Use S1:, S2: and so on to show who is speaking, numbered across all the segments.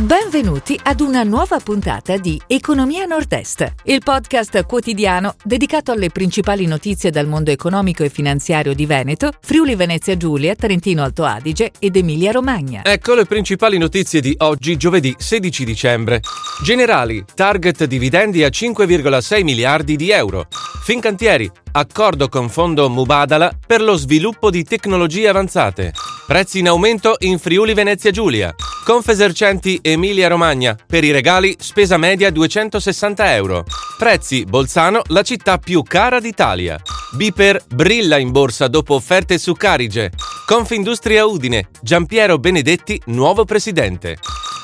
S1: Benvenuti ad una nuova puntata di Economia Nord-Est, il podcast quotidiano dedicato alle principali notizie dal mondo economico e finanziario di Veneto, Friuli Venezia Giulia, Trentino Alto Adige ed Emilia Romagna.
S2: Ecco le principali notizie di oggi, giovedì 16 dicembre. Generali, target dividendi a 5,6 miliardi di euro. Fincantieri, accordo con fondo Mubadala per lo sviluppo di tecnologie avanzate. Prezzi in aumento in Friuli Venezia Giulia. Confesercenti Emilia Romagna. Per i regali spesa media 260 euro. Prezzi Bolzano, la città più cara d'Italia. Biper brilla in borsa dopo offerte su Carige. Confindustria Udine. Giampiero Benedetti, nuovo presidente.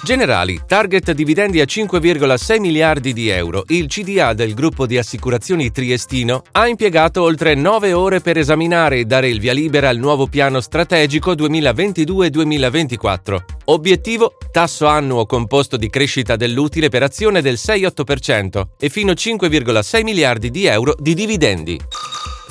S2: Generali, target dividendi a 5,6 miliardi di euro. Il CDA del gruppo di assicurazioni triestino ha impiegato oltre 9 ore per esaminare e dare il via libera al nuovo piano strategico 2022-2024. Obiettivo: tasso annuo composto di crescita dell'utile per azione del 6,8% e fino a 5,6 miliardi di euro di dividendi.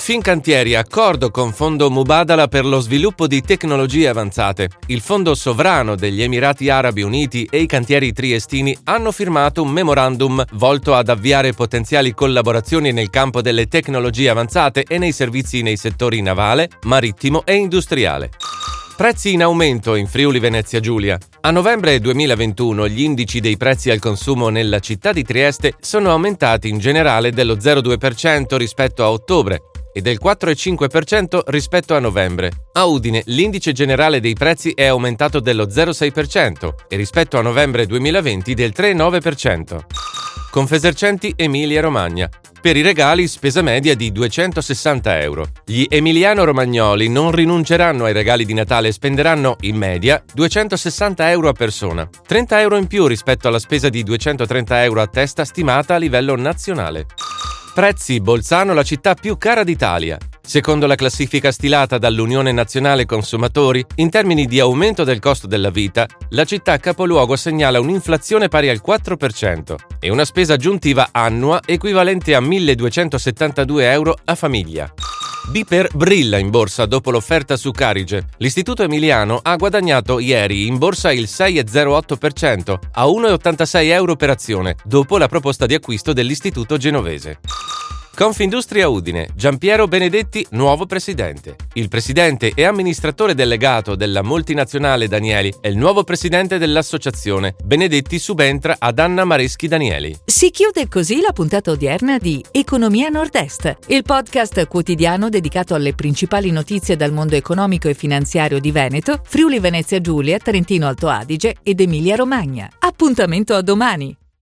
S2: Fincantieri accordo con Fondo Mubadala per lo sviluppo di tecnologie avanzate. Il Fondo Sovrano degli Emirati Arabi Uniti e i cantieri triestini hanno firmato un memorandum volto ad avviare potenziali collaborazioni nel campo delle tecnologie avanzate e nei servizi nei settori navale, marittimo e industriale. Prezzi in aumento in Friuli Venezia Giulia. A novembre 2021 gli indici dei prezzi al consumo nella città di Trieste sono aumentati in generale dello 0,2% rispetto a ottobre e del 4,5% rispetto a novembre. A Udine l'indice generale dei prezzi è aumentato dello 0,6% e rispetto a novembre 2020 del 3,9%. Confesercenti Emilia Romagna. Per i regali spesa media di 260 euro. Gli emiliano-romagnoli non rinunceranno ai regali di Natale e spenderanno, in media, 260 euro a persona, 30 euro in più rispetto alla spesa di 230 euro a testa stimata a livello nazionale. Prezzi Bolzano la città più cara d'Italia. Secondo la classifica stilata dall'Unione Nazionale Consumatori, in termini di aumento del costo della vita, la città capoluogo segnala un'inflazione pari al 4% e una spesa aggiuntiva annua equivalente a 1.272 euro a famiglia. Biper brilla in borsa dopo l'offerta su Carige. L'Istituto Emiliano ha guadagnato ieri in borsa il 6,08% a 1,86 euro per azione, dopo la proposta di acquisto dell'Istituto Genovese. Confindustria Udine, Giampiero Benedetti, nuovo presidente. Il presidente e amministratore delegato della multinazionale Danieli è il nuovo presidente dell'associazione. Benedetti subentra ad Anna Mareschi Danieli.
S1: Si chiude così la puntata odierna di Economia Nord-Est, il podcast quotidiano dedicato alle principali notizie dal mondo economico e finanziario di Veneto, Friuli Venezia Giulia, Trentino Alto Adige ed Emilia Romagna. Appuntamento a domani!